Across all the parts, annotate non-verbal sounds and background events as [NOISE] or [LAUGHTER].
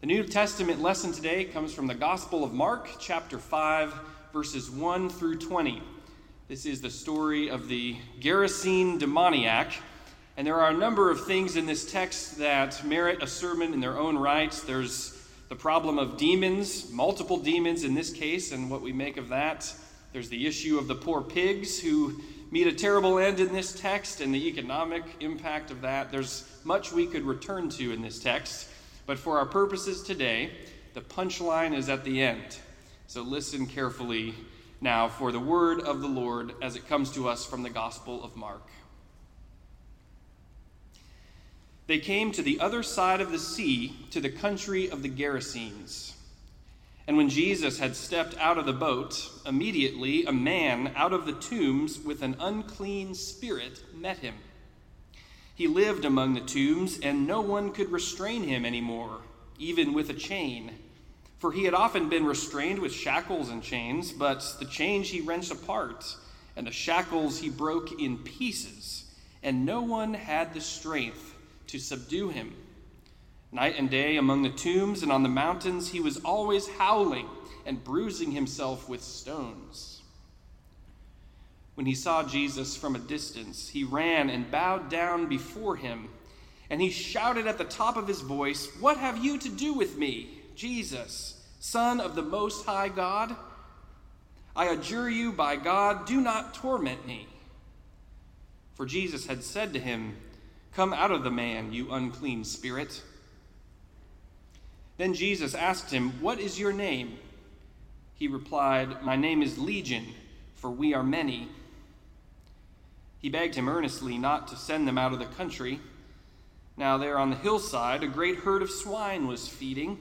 The New Testament lesson today comes from the Gospel of Mark, chapter 5, verses 1 through 20. This is the story of the Gerasene demoniac. And there are a number of things in this text that merit a sermon in their own rights. There's the problem of demons, multiple demons in this case, and what we make of that. There's the issue of the poor pigs who meet a terrible end in this text and the economic impact of that. There's much we could return to in this text, but for our purposes today, the punchline is at the end. So listen carefully now for the word of the Lord as it comes to us from the Gospel of Mark. They came to the other side of the sea, to the country of the Gerasenes. And when Jesus had stepped out of the boat, immediately a man out of the tombs with an unclean spirit met him. He lived among the tombs, and no one could restrain him anymore, even with a chain. For he had often been restrained with shackles and chains, but the chains he wrenched apart, and the shackles he broke in pieces, and no one had the strength to subdue him. Night and day among the tombs and on the mountains, he was always howling and bruising himself with stones. When he saw Jesus from a distance, he ran and bowed down before him, and he shouted at the top of his voice, What have you to do with me, Jesus, Son of the Most High God? I adjure you by God, do not torment me. For Jesus had said to him, Come out of the man, you unclean spirit. Then Jesus asked him, What is your name? He replied, My name is Legion, for we are many. He begged him earnestly not to send them out of the country. Now, there on the hillside, a great herd of swine was feeding,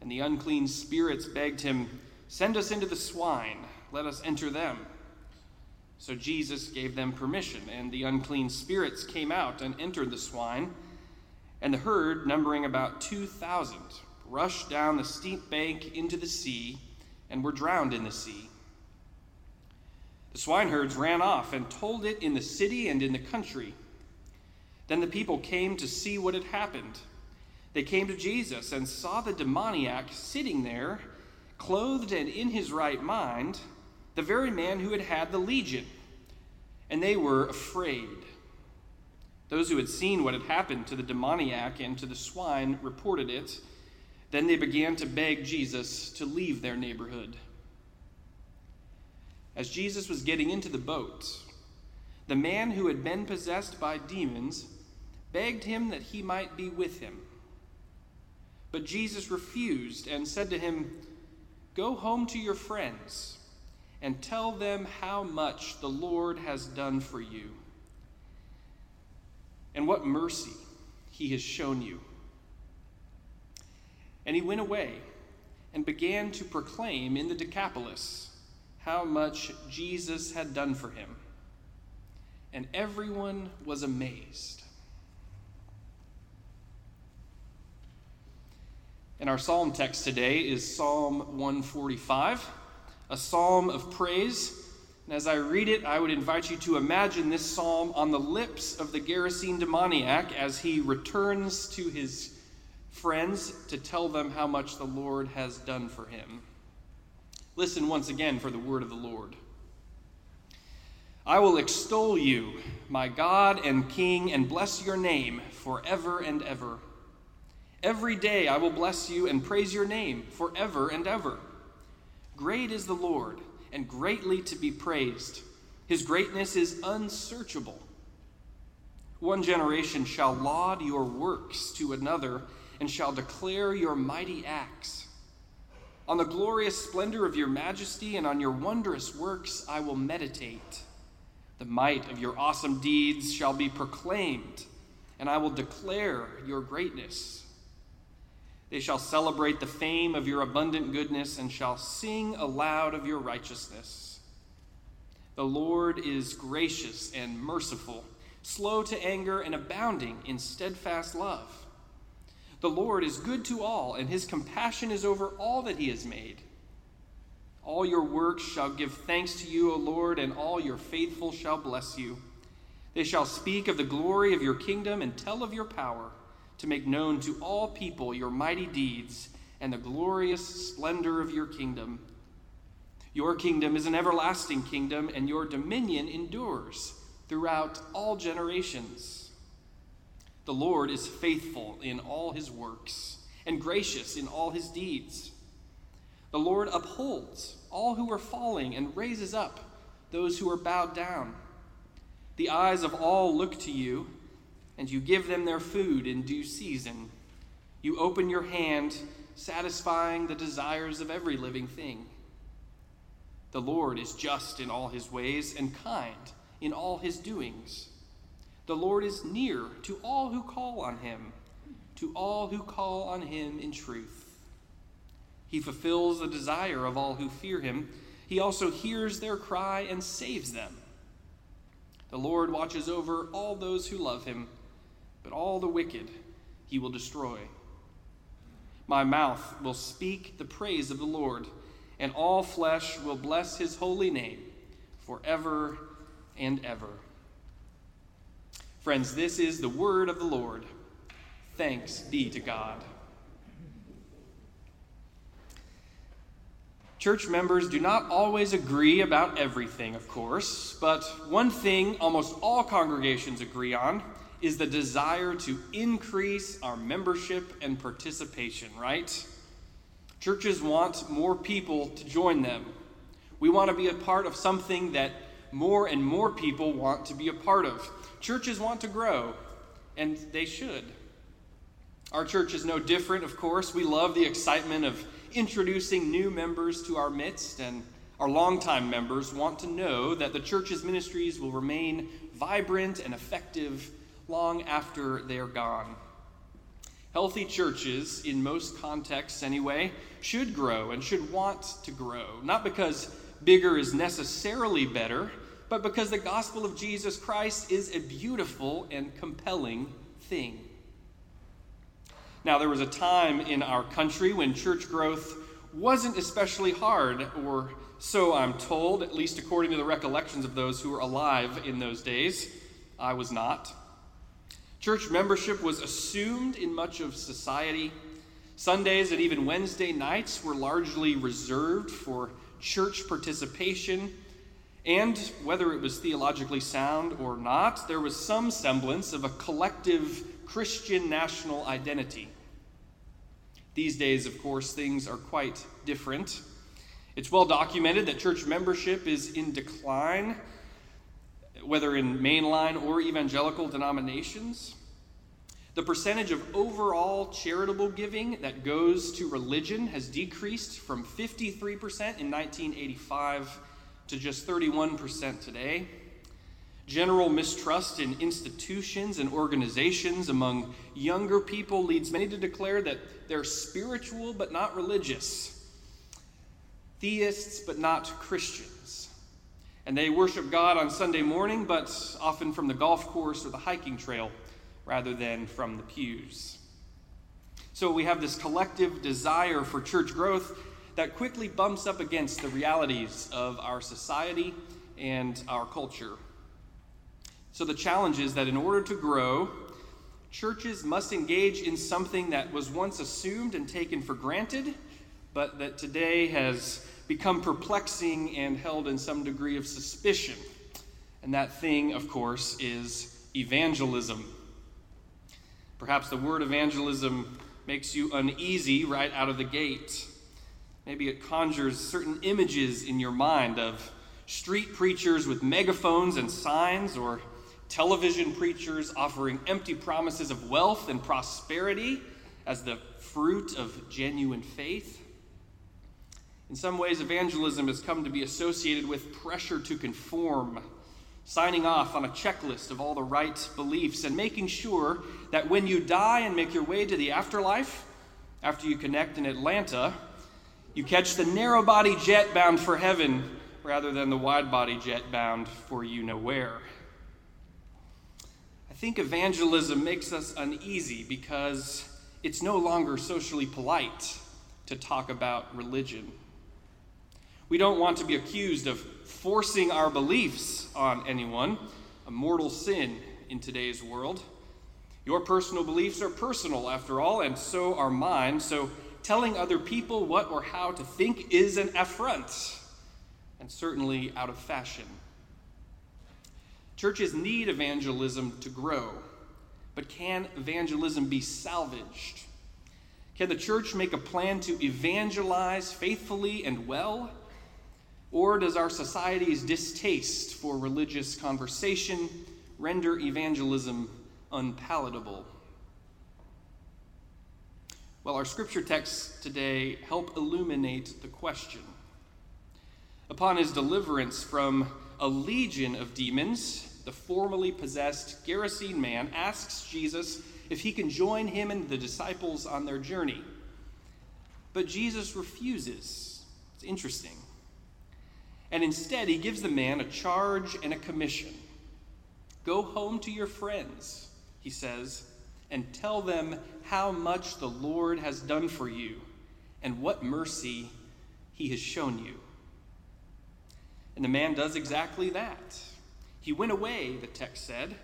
and the unclean spirits begged him, Send us into the swine, let us enter them. So Jesus gave them permission, and the unclean spirits came out and entered the swine, and the herd, numbering about 2,000, rushed down the steep bank into the sea and were drowned in the sea. The swineherds ran off and told it in the city and in the country. Then the people came to see what had happened. They came to Jesus and saw the demoniac sitting there, clothed and in his right mind, the very man who had had the legion. And they were afraid. Those who had seen what had happened to the demoniac and to the swine reported it then they began to beg Jesus to leave their neighborhood. As Jesus was getting into the boat, the man who had been possessed by demons begged him that he might be with him. But Jesus refused and said to him, Go home to your friends and tell them how much the Lord has done for you and what mercy he has shown you. And he went away and began to proclaim in the Decapolis how much Jesus had done for him. And everyone was amazed. And our psalm text today is Psalm 145, a psalm of praise. And as I read it, I would invite you to imagine this psalm on the lips of the Gerasene demoniac as he returns to his friends to tell them how much the Lord has done for him. Listen once again for the word of the Lord. I will extol you, my God and King, and bless your name forever and ever. Every day I will bless you and praise your name forever and ever. Great is the Lord, and greatly to be praised. His greatness is unsearchable. One generation shall laud your works to another and shall declare your mighty acts. On the glorious splendor of your majesty and on your wondrous works I will meditate. The might of your awesome deeds shall be proclaimed, and I will declare your greatness. They shall celebrate the fame of your abundant goodness and shall sing aloud of your righteousness. The Lord is gracious and merciful, slow to anger, and abounding in steadfast love. The Lord is good to all, and his compassion is over all that he has made. All your works shall give thanks to you, O Lord, and all your faithful shall bless you. They shall speak of the glory of your kingdom and tell of your power, to make known to all people your mighty deeds and the glorious splendor of your kingdom. Your kingdom is an everlasting kingdom, and your dominion endures throughout all generations. The Lord is faithful in all his works and gracious in all his deeds. The Lord upholds all who are falling and raises up those who are bowed down. The eyes of all look to you, and you give them their food in due season. You open your hand, satisfying the desires of every living thing. The Lord is just in all his ways and kind in all his doings. The Lord is near to all who call on him, to all who call on him in truth. He fulfills the desire of all who fear him. He also hears their cry and saves them. The Lord watches over all those who love him, but all the wicked he will destroy. My mouth will speak the praise of the Lord, and all flesh will bless his holy name forever and ever. Friends, this is the word of the Lord. Thanks be to God. Church members do not always agree about everything, of course, but one thing almost all congregations agree on is the desire to increase our membership and participation, right? Churches want more people to join them. We want to be a part of something that more and more people want to be a part of. Churches want to grow, and they should. Our church is no different, of course. We love the excitement of introducing new members to our midst, and our longtime members want to know that the church's ministries will remain vibrant and effective long after they are gone. Healthy churches, in most contexts anyway, should grow and should want to grow, not because bigger is necessarily better, but because the gospel of Jesus Christ is a beautiful and compelling thing. Now, there was a time in our country when church growth wasn't especially hard, or so I'm told, at least according to the recollections of those who were alive in those days. I was not. Church membership was assumed in much of society. Sundays and even Wednesday nights were largely reserved for church participation. And whether it was theologically sound or not, there was some semblance of a collective Christian national identity. These days, of course, things are quite different. It's well documented that church membership is in decline, whether in mainline or evangelical denominations. The percentage of overall charitable giving that goes to religion has decreased from 53% in 1985 to just 31% today. General mistrust in institutions and organizations among younger people leads many to declare that they're spiritual but not religious, theists but not Christians. And they worship God on Sunday morning, but often from the golf course or the hiking trail rather than from the pews. So we have this collective desire for church growth that quickly bumps up against the realities of our society and our culture. So the challenge is that in order to grow, churches must engage in something that was once assumed and taken for granted, but that today has become perplexing and held in some degree of suspicion. And that thing, of course, is evangelism. Perhaps the word evangelism makes you uneasy right out of the gate. Maybe it conjures certain images in your mind of street preachers with megaphones and signs, or television preachers offering empty promises of wealth and prosperity as the fruit of genuine faith. In some ways, evangelism has come to be associated with pressure to conform, signing off on a checklist of all the right beliefs, and making sure that when you die and make your way to the afterlife, after you connect in Atlanta, you catch the narrow body jet bound for heaven rather than the wide body jet bound for you know where I think evangelism makes us uneasy because it's no longer socially polite to talk about religion. We don't want to be accused of forcing our beliefs on anyone, a mortal sin in today's world. Your personal beliefs are personal, after all, and so are mine, so telling other people what or how to think is an affront, and certainly out of fashion. Churches need evangelism to grow, but can evangelism be salvaged? Can the church make a plan to evangelize faithfully and well? Or does our society's distaste for religious conversation render evangelism unpalatable? Well, our scripture texts today help illuminate the question. Upon his deliverance from a legion of demons, the formerly possessed Gerasene man asks Jesus if he can join him and the disciples on their journey. But Jesus refuses. It's interesting. And instead, he gives the man a charge and a commission. Go home to your friends, he says, and tell them how much the Lord has done for you and what mercy he has shown you. And the man does exactly that. He went away, the text said,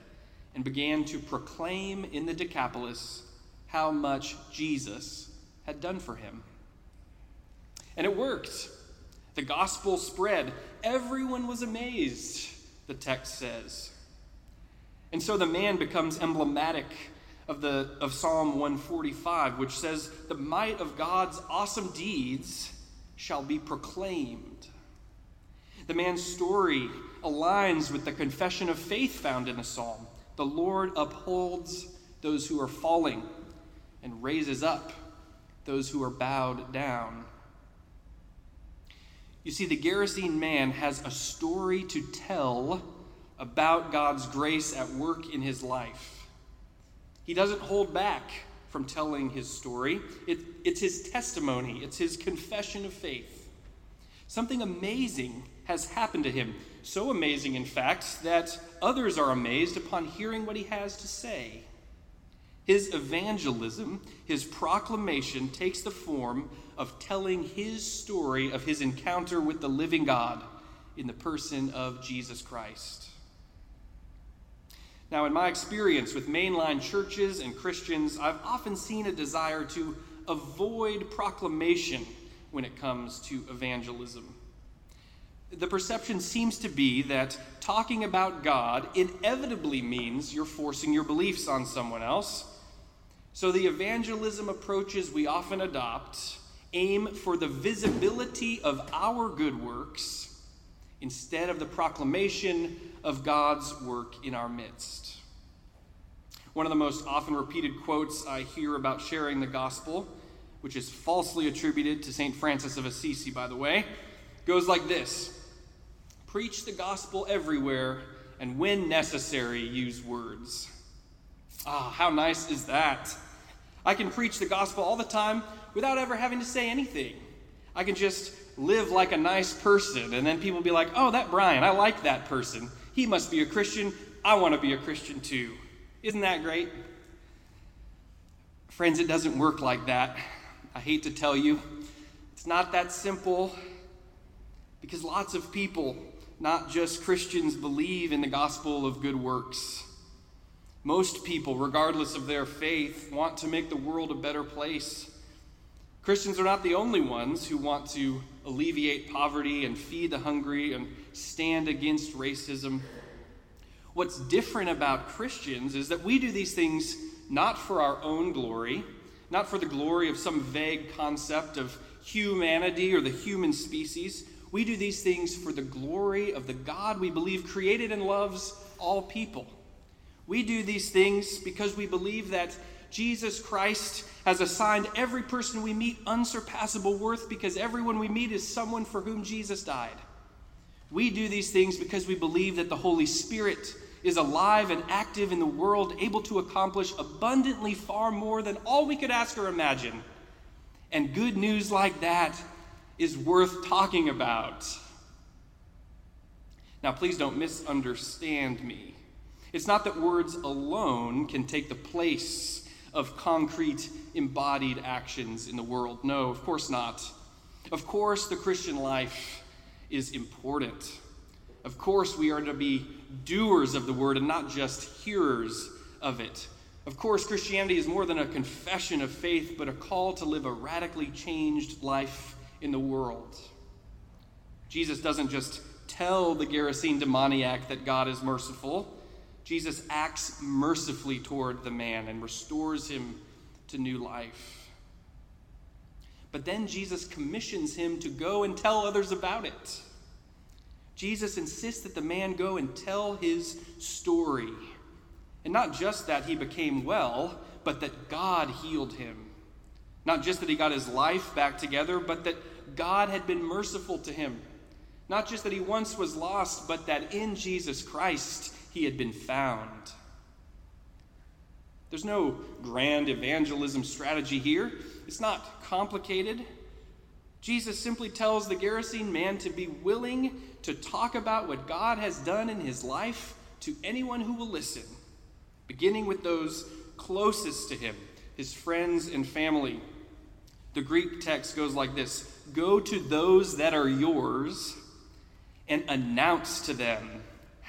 and began to proclaim in the Decapolis how much Jesus had done for him. And it worked. The gospel spread. Everyone was amazed, the text says. And so the man becomes emblematic of, the, of Psalm 145, which says, The might of God's awesome deeds shall be proclaimed. The man's story aligns with the confession of faith found in the psalm. The Lord upholds those who are falling and raises up those who are bowed down. You see, the Gerasene man has a story to tell about God's grace at work in his life. He doesn't hold back from telling his story, it, it's his testimony, it's his confession of faith. Something amazing has happened to him. So amazing, in fact, that others are amazed upon hearing what he has to say. His evangelism, his proclamation, takes the form of telling his story of his encounter with the living God in the person of Jesus Christ. Now, in my experience with mainline churches and Christians, I've often seen a desire to avoid proclamation when it comes to evangelism the perception seems to be that talking about God inevitably means you're forcing your beliefs on someone else. So the evangelism approaches we often adopt aim for the visibility of our good works instead of the proclamation of God's work in our midst. One of the most often repeated quotes I hear about sharing the gospel, which is falsely attributed to St. Francis of Assisi, by the way, goes like this Preach the gospel everywhere, and when necessary, use words. Ah, how nice is that? I can preach the gospel all the time without ever having to say anything. I can just live like a nice person, and then people be like, oh, that Brian, I like that person. He must be a Christian. I want to be a Christian too. Isn't that great? Friends, it doesn't work like that. I hate to tell you, it's not that simple because lots of people not just Christians believe in the gospel of good works. Most people, regardless of their faith, want to make the world a better place. Christians are not the only ones who want to alleviate poverty and feed the hungry and stand against racism. What's different about Christians is that we do these things not for our own glory, not for the glory of some vague concept of humanity or the human species. We do these things for the glory of the God we believe created and loves all people. We do these things because we believe that Jesus Christ has assigned every person we meet unsurpassable worth because everyone we meet is someone for whom Jesus died. We do these things because we believe that the Holy Spirit is alive and active in the world, able to accomplish abundantly far more than all we could ask or imagine. And good news like that is worth talking about. Now, please don't misunderstand me. It's not that words alone can take the place of concrete, embodied actions in the world. No, of course not. Of course, the Christian life is important. Of course, we are to be doers of the word and not just hearers of it. Of course, Christianity is more than a confession of faith, but a call to live a radically changed life in the world. Jesus doesn't just tell the Gerasene demoniac that God is merciful, Jesus acts mercifully toward the man and restores him to new life. But then Jesus commissions him to go and tell others about it. Jesus insists that the man go and tell his story. And not just that he became well, but that God healed him. Not just that he got his life back together, but that God had been merciful to him. Not just that he once was lost, but that in Jesus Christ he had been found. There's no grand evangelism strategy here. It's not complicated. Jesus simply tells the Gerasene man to be willing to talk about what God has done in his life to anyone who will listen beginning with those closest to him, his friends and family. The Greek text goes like this Go to those that are yours and announce to them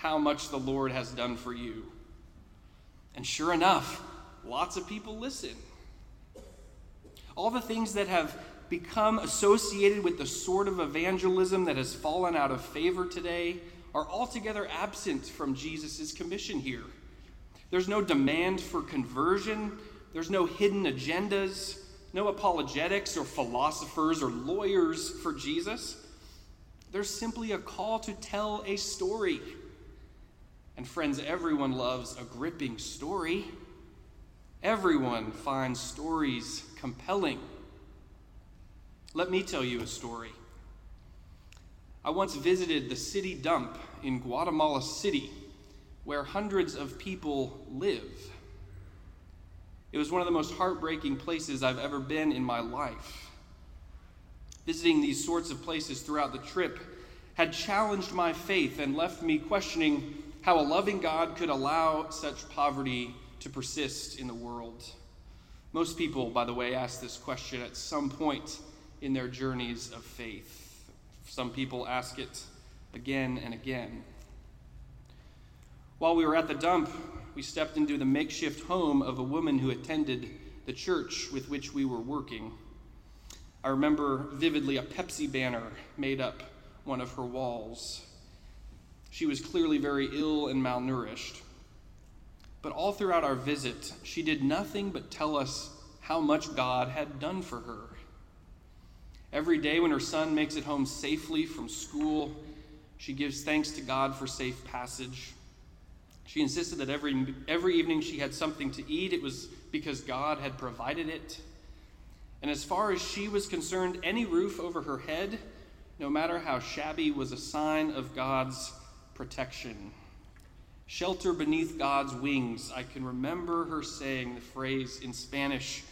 how much the Lord has done for you. And sure enough, lots of people listen. All the things that have become associated with the sort of evangelism that has fallen out of favor today are altogether absent from Jesus' commission here. There's no demand for conversion, there's no hidden agendas, no apologetics or philosophers or lawyers for Jesus. There's simply a call to tell a story. And friends, everyone loves a gripping story. Everyone finds stories compelling. Let me tell you a story. I once visited the city dump in Guatemala City where hundreds of people live. It was one of the most heartbreaking places I've ever been in my life. Visiting these sorts of places throughout the trip had challenged my faith and left me questioning how a loving God could allow such poverty to persist in the world. Most people, by the way, ask this question at some point in their journeys of faith. Some people ask it again and again. While we were at the dump, we stepped into the makeshift home of a woman who attended the church with which we were working. I remember vividly a Pepsi banner made up one of her walls. She was clearly very ill and malnourished. But all throughout our visit, she did nothing but tell us how much God had done for her. Every day when her son makes it home safely from school, she gives thanks to God for safe passage. She insisted that every, every evening she had something to eat, it was because God had provided it. And as far as she was concerned, any roof over her head, no matter how shabby, was a sign of God's protection. Shelter beneath God's wings. I can remember her saying the phrase in Spanish,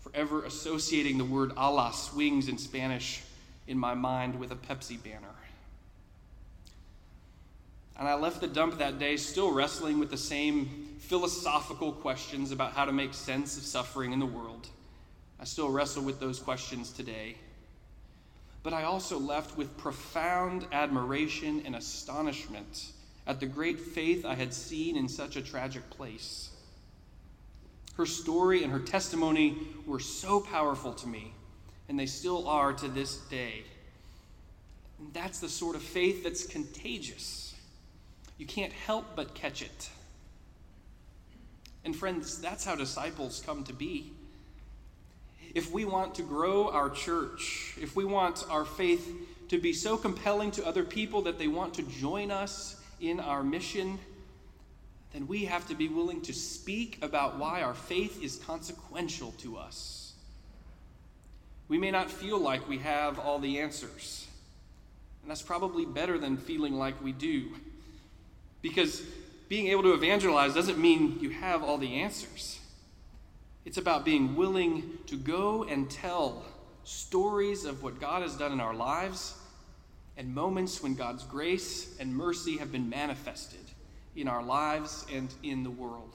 forever associating the word alas, wings in Spanish, in my mind with a Pepsi banner. And I left the dump that day still wrestling with the same philosophical questions about how to make sense of suffering in the world. I still wrestle with those questions today. But I also left with profound admiration and astonishment at the great faith I had seen in such a tragic place. Her story and her testimony were so powerful to me, and they still are to this day. And that's the sort of faith that's contagious you can't help but catch it. And friends, that's how disciples come to be. If we want to grow our church, if we want our faith to be so compelling to other people that they want to join us in our mission, then we have to be willing to speak about why our faith is consequential to us. We may not feel like we have all the answers, and that's probably better than feeling like we do. Because being able to evangelize doesn't mean you have all the answers. It's about being willing to go and tell stories of what God has done in our lives and moments when God's grace and mercy have been manifested in our lives and in the world.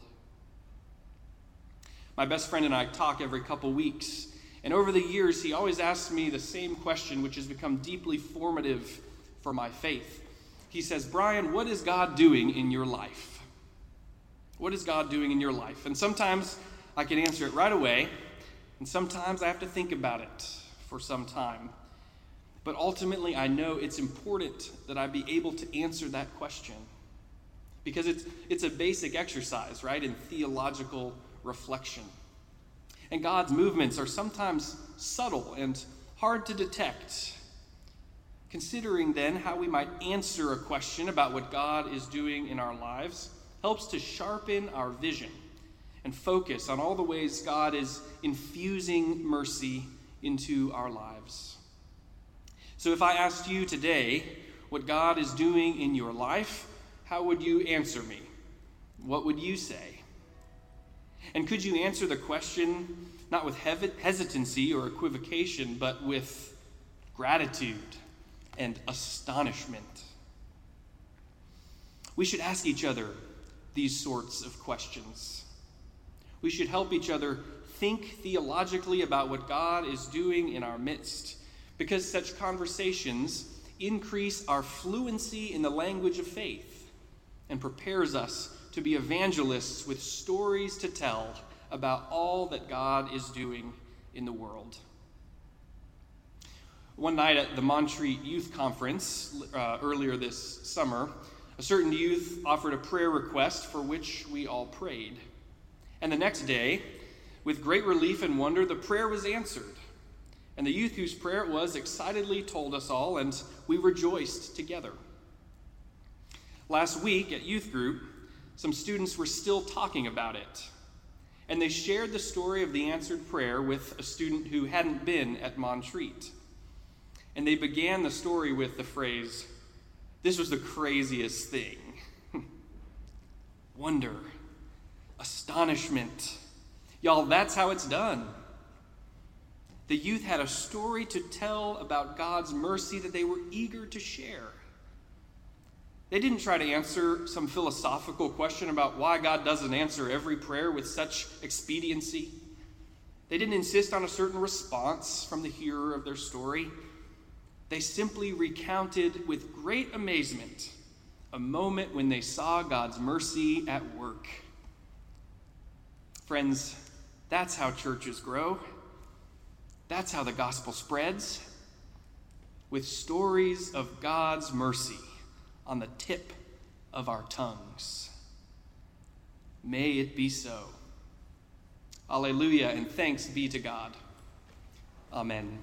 My best friend and I talk every couple weeks, and over the years, he always asks me the same question, which has become deeply formative for my faith he says, Brian, what is God doing in your life? What is God doing in your life? And sometimes I can answer it right away, and sometimes I have to think about it for some time. But ultimately, I know it's important that I be able to answer that question because it's, it's a basic exercise, right, in theological reflection. And God's movements are sometimes subtle and hard to detect. Considering then how we might answer a question about what God is doing in our lives helps to sharpen our vision and focus on all the ways God is infusing mercy into our lives. So, if I asked you today what God is doing in your life, how would you answer me? What would you say? And could you answer the question not with hesitancy or equivocation, but with gratitude and astonishment? We should ask each other these sorts of questions. We should help each other think theologically about what God is doing in our midst, because such conversations increase our fluency in the language of faith and prepares us to be evangelists with stories to tell about all that God is doing in the world. One night at the Montreat Youth Conference uh, earlier this summer, a certain youth offered a prayer request for which we all prayed. And the next day, with great relief and wonder, the prayer was answered. And the youth whose prayer it was excitedly told us all, and we rejoiced together. Last week at youth group, some students were still talking about it. And they shared the story of the answered prayer with a student who hadn't been at Montreat. And they began the story with the phrase, this was the craziest thing. [LAUGHS] Wonder, astonishment. Y'all, that's how it's done. The youth had a story to tell about God's mercy that they were eager to share. They didn't try to answer some philosophical question about why God doesn't answer every prayer with such expediency. They didn't insist on a certain response from the hearer of their story. They simply recounted with great amazement a moment when they saw God's mercy at work. Friends, that's how churches grow. That's how the gospel spreads with stories of God's mercy on the tip of our tongues. May it be so. Alleluia, and thanks be to God. Amen.